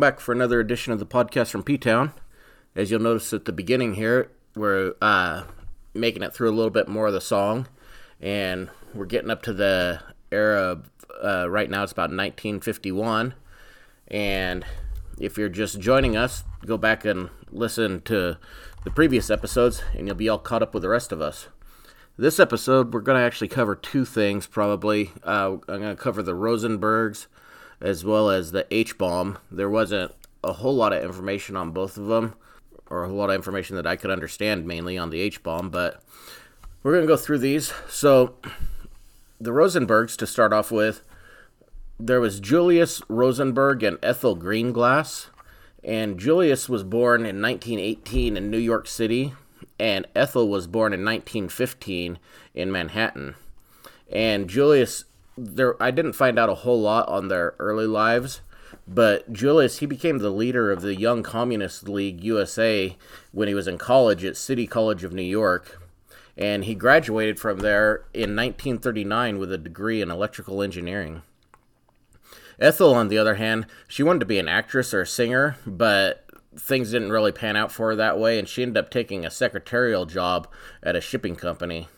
Welcome back for another edition of the podcast from P Town. As you'll notice at the beginning here, we're uh, making it through a little bit more of the song, and we're getting up to the era of uh, right now. It's about 1951, and if you're just joining us, go back and listen to the previous episodes, and you'll be all caught up with the rest of us. This episode, we're going to actually cover two things probably. Uh, I'm going to cover the Rosenbergs as well as the H bomb. There wasn't a whole lot of information on both of them, or a whole lot of information that I could understand mainly on the H bomb, but we're going to go through these. So, the Rosenbergs, to start off with, there was Julius Rosenberg and Ethel Greenglass. And Julius was born in 1918 in New York City, and Ethel was born in 1915 in Manhattan. And Julius, there I didn't find out a whole lot on their early lives, but Julius he became the leader of the Young Communist League USA when he was in college at City College of New York, and he graduated from there in 1939 with a degree in electrical engineering. Ethel, on the other hand, she wanted to be an actress or a singer, but things didn't really pan out for her that way, and she ended up taking a secretarial job at a shipping company.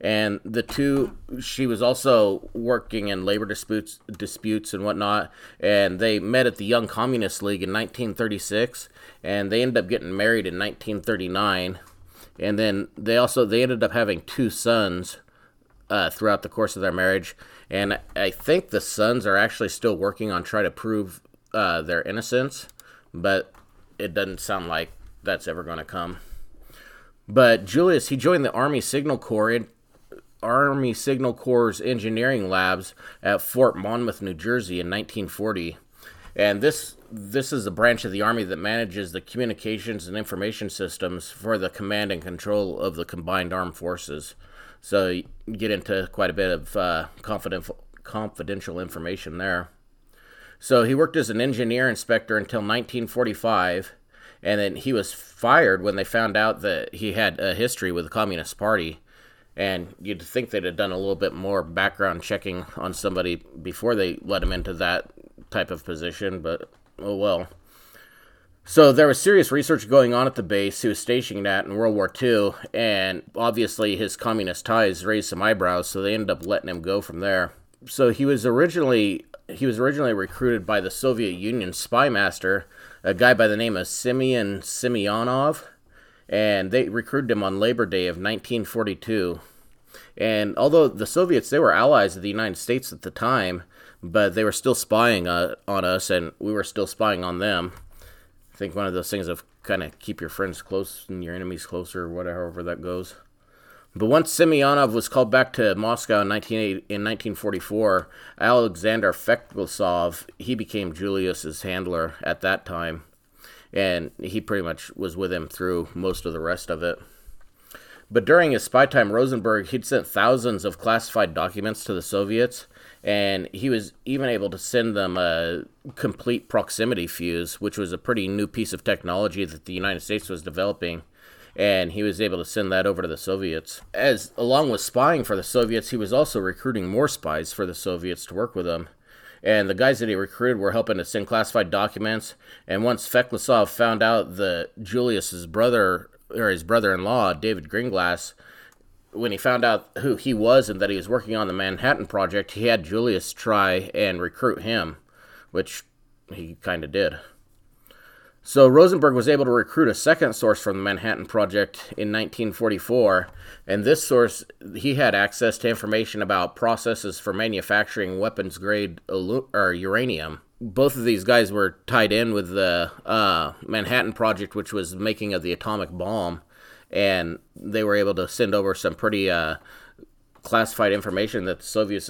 And the two, she was also working in labor disputes, disputes and whatnot. And they met at the Young Communist League in 1936, and they ended up getting married in 1939. And then they also they ended up having two sons uh, throughout the course of their marriage. And I think the sons are actually still working on trying to prove uh, their innocence, but it doesn't sound like that's ever going to come. But Julius, he joined the Army Signal Corps in Army Signal Corps engineering labs at Fort Monmouth, New Jersey in 1940. And this this is a branch of the Army that manages the communications and information systems for the command and control of the combined armed forces. So you get into quite a bit of uh, confidential confidential information there. So he worked as an engineer inspector until 1945, and then he was fired when they found out that he had a history with the Communist Party. And you'd think they'd have done a little bit more background checking on somebody before they let him into that type of position, but oh well. So there was serious research going on at the base he was stationed at in World War II, and obviously his communist ties raised some eyebrows, so they ended up letting him go from there. So he was originally he was originally recruited by the Soviet Union spy master, a guy by the name of Simeon Semyonov, and they recruited him on Labor Day of 1942. And although the Soviets they were allies of the United States at the time, but they were still spying uh, on us, and we were still spying on them. I think one of those things of kind of keep your friends close and your enemies closer, or whatever that goes. But once Semyonov was called back to Moscow in, 19, in 1944, Alexander Feklisov, he became Julius's handler at that time. And he pretty much was with him through most of the rest of it. But during his spy time, Rosenberg, he'd sent thousands of classified documents to the Soviets, and he was even able to send them a complete proximity fuse, which was a pretty new piece of technology that the United States was developing. And he was able to send that over to the Soviets. As along with spying for the Soviets, he was also recruiting more spies for the Soviets to work with him. And the guys that he recruited were helping to send classified documents. And once Feklisov found out that Julius's brother or his brother-in-law, David Greenglass, when he found out who he was and that he was working on the Manhattan Project, he had Julius try and recruit him, which he kind of did. So Rosenberg was able to recruit a second source from the Manhattan Project in 1944, and this source he had access to information about processes for manufacturing weapons grade or uranium. Both of these guys were tied in with the uh, Manhattan Project, which was making of the atomic bomb, and they were able to send over some pretty uh, classified information that the Soviets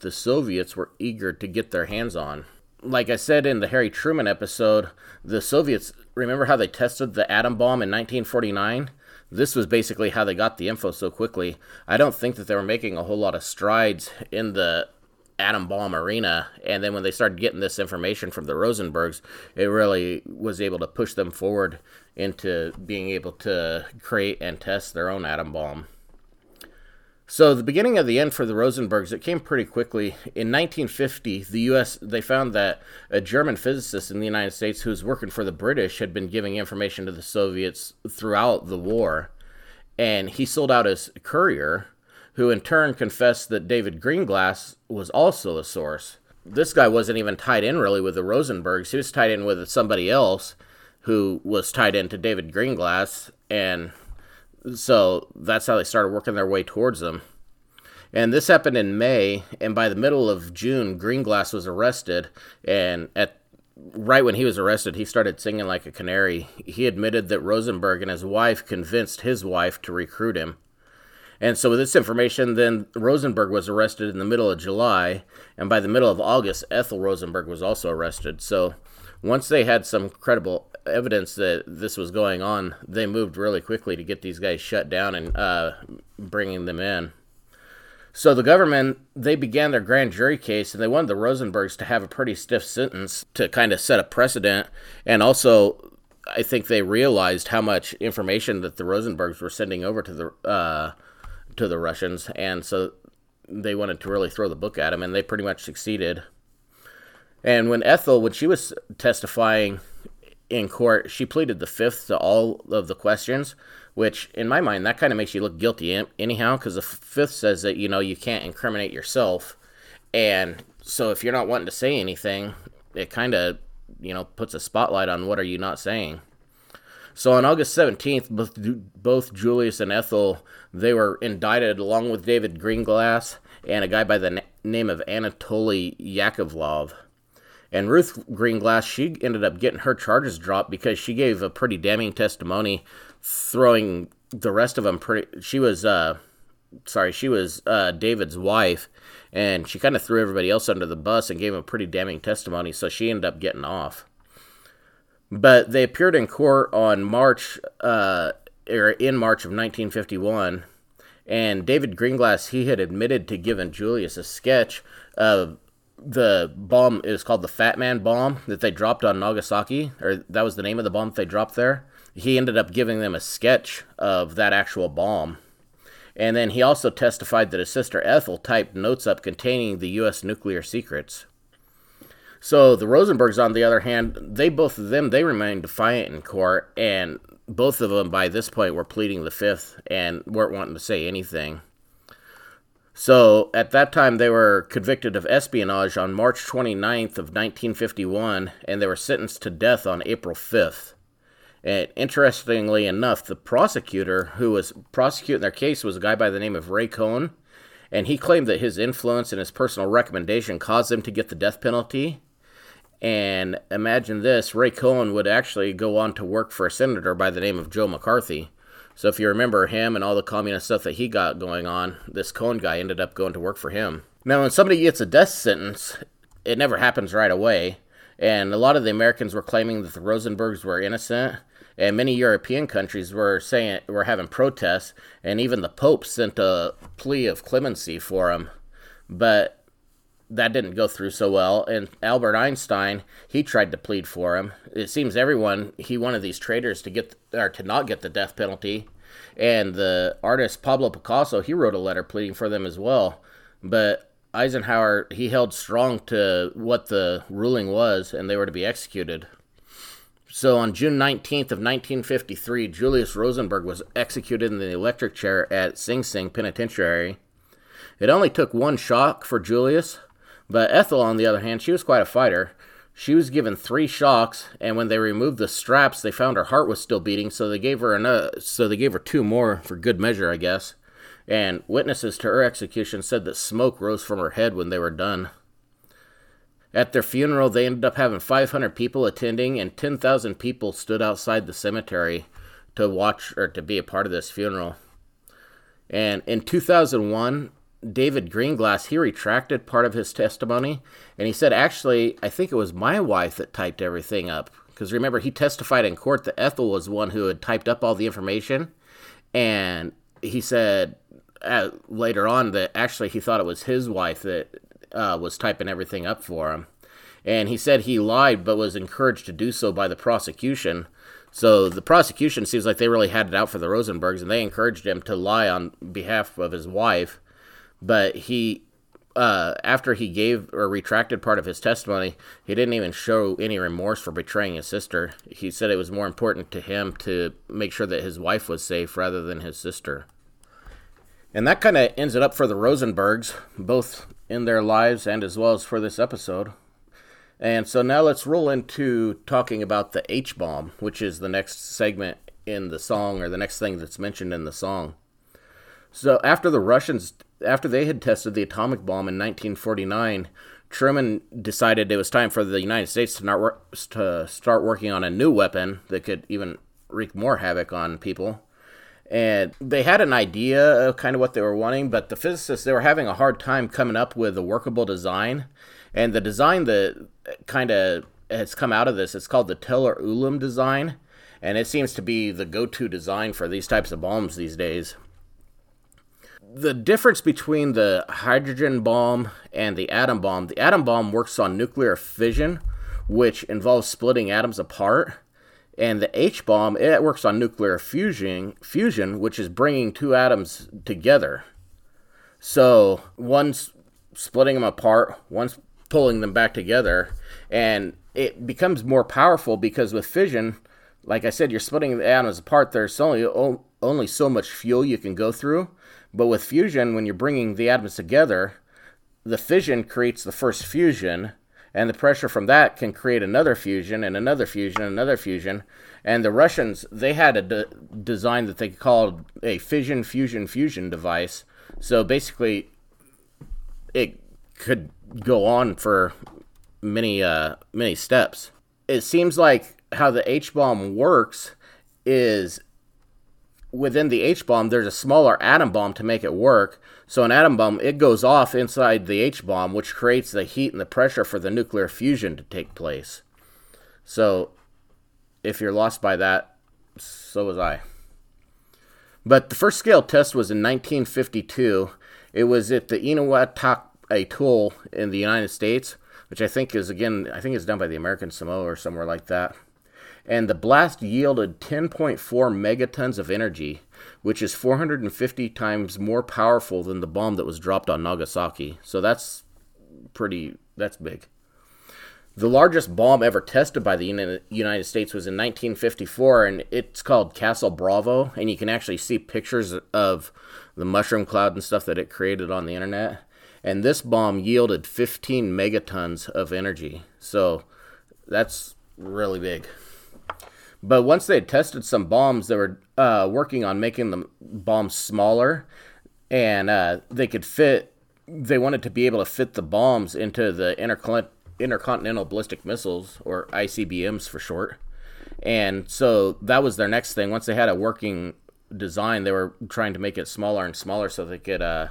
the Soviets were eager to get their hands on like I said in the Harry Truman episode, the Soviets remember how they tested the atom bomb in 1949? This was basically how they got the info so quickly. I don't think that they were making a whole lot of strides in the atom bomb arena. And then when they started getting this information from the Rosenbergs, it really was able to push them forward into being able to create and test their own atom bomb. So the beginning of the end for the Rosenbergs, it came pretty quickly. In 1950, the U.S. they found that a German physicist in the United States who was working for the British had been giving information to the Soviets throughout the war, and he sold out his courier, who in turn confessed that David Greenglass was also a source. This guy wasn't even tied in really with the Rosenbergs. He was tied in with somebody else who was tied into David Greenglass, and so that's how they started working their way towards them. And this happened in May, and by the middle of June, Greenglass was arrested. And at right when he was arrested, he started singing like a canary. He admitted that Rosenberg and his wife convinced his wife to recruit him. And so, with this information, then Rosenberg was arrested in the middle of July, and by the middle of August, Ethel Rosenberg was also arrested. So, once they had some credible evidence that this was going on, they moved really quickly to get these guys shut down and uh, bringing them in. So the government they began their grand jury case, and they wanted the Rosenbergs to have a pretty stiff sentence to kind of set a precedent, and also I think they realized how much information that the Rosenbergs were sending over to the uh, to the Russians, and so they wanted to really throw the book at them, and they pretty much succeeded. And when Ethel, when she was testifying in court, she pleaded the fifth to all of the questions, which in my mind that kind of makes you look guilty anyhow, because the fifth says that you know you can't incriminate yourself, and so if you're not wanting to say anything, it kind of you know puts a spotlight on what are you not saying. So on August 17th, both, both Julius and Ethel they were indicted along with David Greenglass and a guy by the na- name of Anatoly Yakovlov. And Ruth Greenglass, she ended up getting her charges dropped because she gave a pretty damning testimony, throwing the rest of them pretty. She was, uh, sorry, she was uh, David's wife, and she kind of threw everybody else under the bus and gave a pretty damning testimony, so she ended up getting off. But they appeared in court on March, uh, or in March of 1951, and David Greenglass, he had admitted to giving Julius a sketch of the bomb is called the Fat Man bomb that they dropped on Nagasaki, or that was the name of the bomb that they dropped there. He ended up giving them a sketch of that actual bomb. And then he also testified that his sister Ethel typed notes up containing the U.S. nuclear secrets. So the Rosenbergs, on the other hand, they both of them they remained defiant in court, and both of them by this point were pleading the fifth and weren't wanting to say anything. So at that time, they were convicted of espionage on March 29th of 1951, and they were sentenced to death on April 5th. And interestingly enough, the prosecutor who was prosecuting their case was a guy by the name of Ray Cohn, and he claimed that his influence and his personal recommendation caused them to get the death penalty. And imagine this Ray Cohn would actually go on to work for a senator by the name of Joe McCarthy. So if you remember him and all the communist stuff that he got going on, this Cohn guy ended up going to work for him. Now, when somebody gets a death sentence, it never happens right away. And a lot of the Americans were claiming that the Rosenbergs were innocent, and many European countries were saying were having protests, and even the Pope sent a plea of clemency for him. But that didn't go through so well. And Albert Einstein, he tried to plead for him. It seems everyone he wanted these traitors to get or to not get the death penalty. And the artist Pablo Picasso, he wrote a letter pleading for them as well. But Eisenhower, he held strong to what the ruling was, and they were to be executed. So on June 19th of 1953, Julius Rosenberg was executed in the electric chair at Sing Sing Penitentiary. It only took one shock for Julius, but Ethel, on the other hand, she was quite a fighter. She was given three shocks, and when they removed the straps, they found her heart was still beating. So they gave her another. So they gave her two more for good measure, I guess. And witnesses to her execution said that smoke rose from her head when they were done. At their funeral, they ended up having 500 people attending, and 10,000 people stood outside the cemetery to watch or to be a part of this funeral. And in 2001, David Greenglass, he retracted part of his testimony, and he said, actually, I think it was my wife that typed everything up. Because remember, he testified in court that Ethel was one who had typed up all the information, and he said uh, later on that actually he thought it was his wife that uh, was typing everything up for him. And he said he lied, but was encouraged to do so by the prosecution. So the prosecution seems like they really had it out for the Rosenbergs, and they encouraged him to lie on behalf of his wife. But he, uh, after he gave or retracted part of his testimony, he didn't even show any remorse for betraying his sister. He said it was more important to him to make sure that his wife was safe rather than his sister. And that kind of ends it up for the Rosenbergs, both in their lives and as well as for this episode. And so now let's roll into talking about the H bomb, which is the next segment in the song or the next thing that's mentioned in the song. So after the Russians after they had tested the atomic bomb in 1949, Truman decided it was time for the United States to, not to start working on a new weapon that could even wreak more havoc on people. And they had an idea of kind of what they were wanting, but the physicists they were having a hard time coming up with a workable design. And the design that kind of has come out of this is called the Teller Ulam design, and it seems to be the go-to design for these types of bombs these days. The difference between the hydrogen bomb and the atom bomb, the atom bomb works on nuclear fission, which involves splitting atoms apart, and the H bomb it works on nuclear fusion, fusion, which is bringing two atoms together. So one's splitting them apart, one's pulling them back together and it becomes more powerful because with fission like i said you're splitting the atoms apart there's only only so much fuel you can go through but with fusion when you're bringing the atoms together the fission creates the first fusion and the pressure from that can create another fusion and another fusion and another fusion and the russians they had a de- design that they called a fission fusion fusion device so basically it could go on for many uh, many steps. It seems like how the H bomb works is within the H bomb there's a smaller atom bomb to make it work. So an atom bomb it goes off inside the H bomb, which creates the heat and the pressure for the nuclear fusion to take place. So if you're lost by that, so was I. But the first scale test was in 1952. It was at the Eniwetok Atoll in the United States, which I think is again, I think it's done by the American Samoa or somewhere like that. And the blast yielded 10.4 megatons of energy, which is 450 times more powerful than the bomb that was dropped on Nagasaki. So that's pretty, that's big. The largest bomb ever tested by the United States was in 1954, and it's called Castle Bravo. And you can actually see pictures of the mushroom cloud and stuff that it created on the internet and this bomb yielded 15 megatons of energy. So that's really big. But once they had tested some bombs, they were uh, working on making the bombs smaller, and uh, they could fit. They wanted to be able to fit the bombs into the intercontinental ballistic missiles, or ICBMs for short. And so that was their next thing. Once they had a working design, they were trying to make it smaller and smaller so they could uh,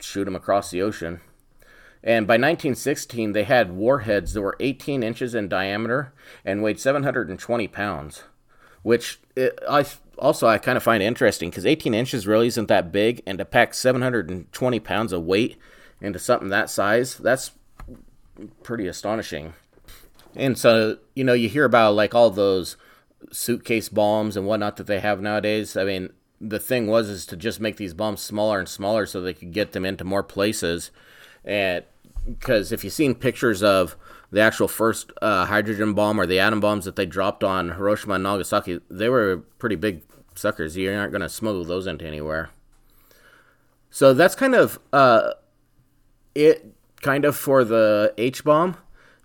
shoot them across the ocean. And by 1916, they had warheads that were 18 inches in diameter and weighed 720 pounds, which it, I also I kind of find interesting because 18 inches really isn't that big, and to pack 720 pounds of weight into something that size, that's pretty astonishing. And so, you know, you hear about like all those suitcase bombs and whatnot that they have nowadays. I mean, the thing was is to just make these bombs smaller and smaller so they could get them into more places and because if you've seen pictures of the actual first uh, hydrogen bomb or the atom bombs that they dropped on Hiroshima and Nagasaki, they were pretty big suckers. You aren't going to smuggle those into anywhere. So that's kind of uh, it, kind of for the H bomb.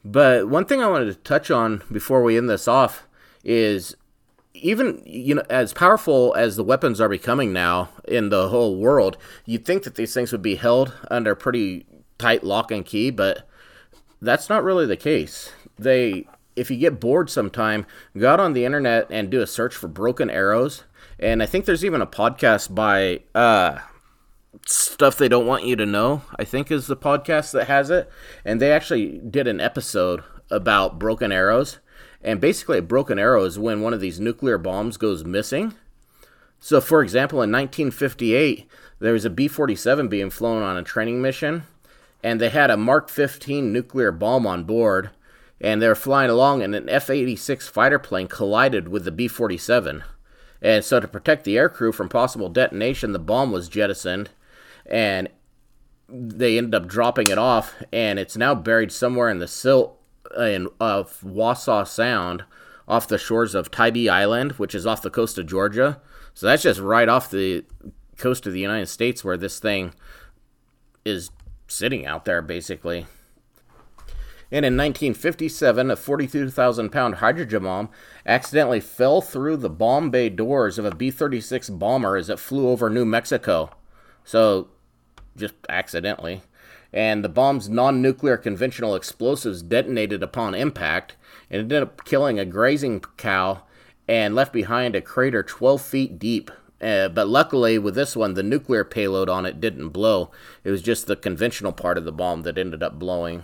But one thing I wanted to touch on before we end this off is even you know as powerful as the weapons are becoming now in the whole world, you'd think that these things would be held under pretty tight lock and key, but that's not really the case. They if you get bored sometime, go out on the internet and do a search for broken arrows. And I think there's even a podcast by uh, stuff they don't want you to know. I think is the podcast that has it, and they actually did an episode about broken arrows. And basically, a broken arrow is when one of these nuclear bombs goes missing. So, for example, in 1958, there was a B 47 being flown on a training mission, and they had a Mark 15 nuclear bomb on board, and they were flying along, and an F 86 fighter plane collided with the B 47. And so, to protect the aircrew from possible detonation, the bomb was jettisoned, and they ended up dropping it off, and it's now buried somewhere in the silt in of Wassaw Sound, off the shores of Tybee Island, which is off the coast of Georgia. So that's just right off the coast of the United States where this thing is sitting out there, basically. And in 1957, a 42,000 pound hydrogen bomb accidentally fell through the bomb bay doors of a B 36 bomber as it flew over New Mexico. So, just accidentally. And the bomb's non nuclear conventional explosives detonated upon impact and ended up killing a grazing cow and left behind a crater 12 feet deep. Uh, but luckily, with this one, the nuclear payload on it didn't blow. It was just the conventional part of the bomb that ended up blowing.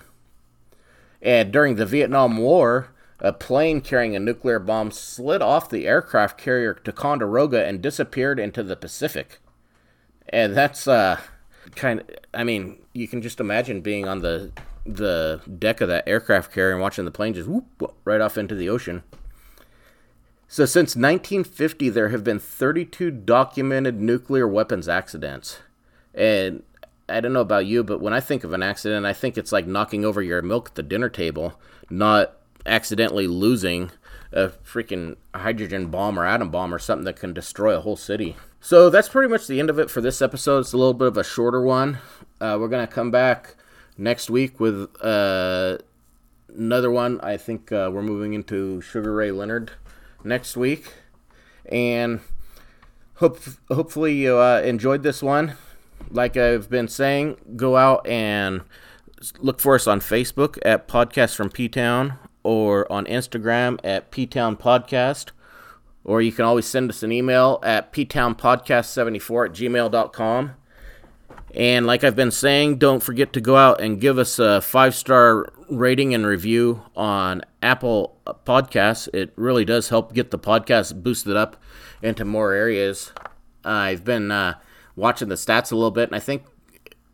And during the Vietnam War, a plane carrying a nuclear bomb slid off the aircraft carrier Ticonderoga and disappeared into the Pacific. And that's uh, kind of, I mean, you can just imagine being on the the deck of that aircraft carrier and watching the plane just whoop, right off into the ocean. So since 1950, there have been 32 documented nuclear weapons accidents. And I don't know about you, but when I think of an accident, I think it's like knocking over your milk at the dinner table, not accidentally losing a freaking hydrogen bomb or atom bomb or something that can destroy a whole city. So that's pretty much the end of it for this episode. It's a little bit of a shorter one. Uh, we're going to come back next week with uh, another one. I think uh, we're moving into Sugar Ray Leonard next week. And hope, hopefully you uh, enjoyed this one like I've been saying, go out and look for us on Facebook at Podcast from P Town or on Instagram at P Town Podcast. Or you can always send us an email at ptownpodcast74 at gmail.com. And like I've been saying, don't forget to go out and give us a five star rating and review on Apple Podcasts. It really does help get the podcast boosted up into more areas. Uh, I've been uh, watching the stats a little bit, and I think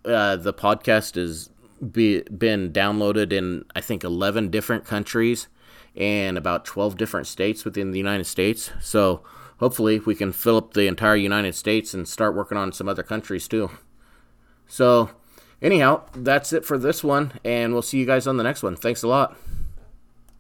uh, the podcast has be, been downloaded in I think 11 different countries and about 12 different states within the United States. So hopefully we can fill up the entire United States and start working on some other countries too. So anyhow, that's it for this one, and we'll see you guys on the next one. Thanks a lot.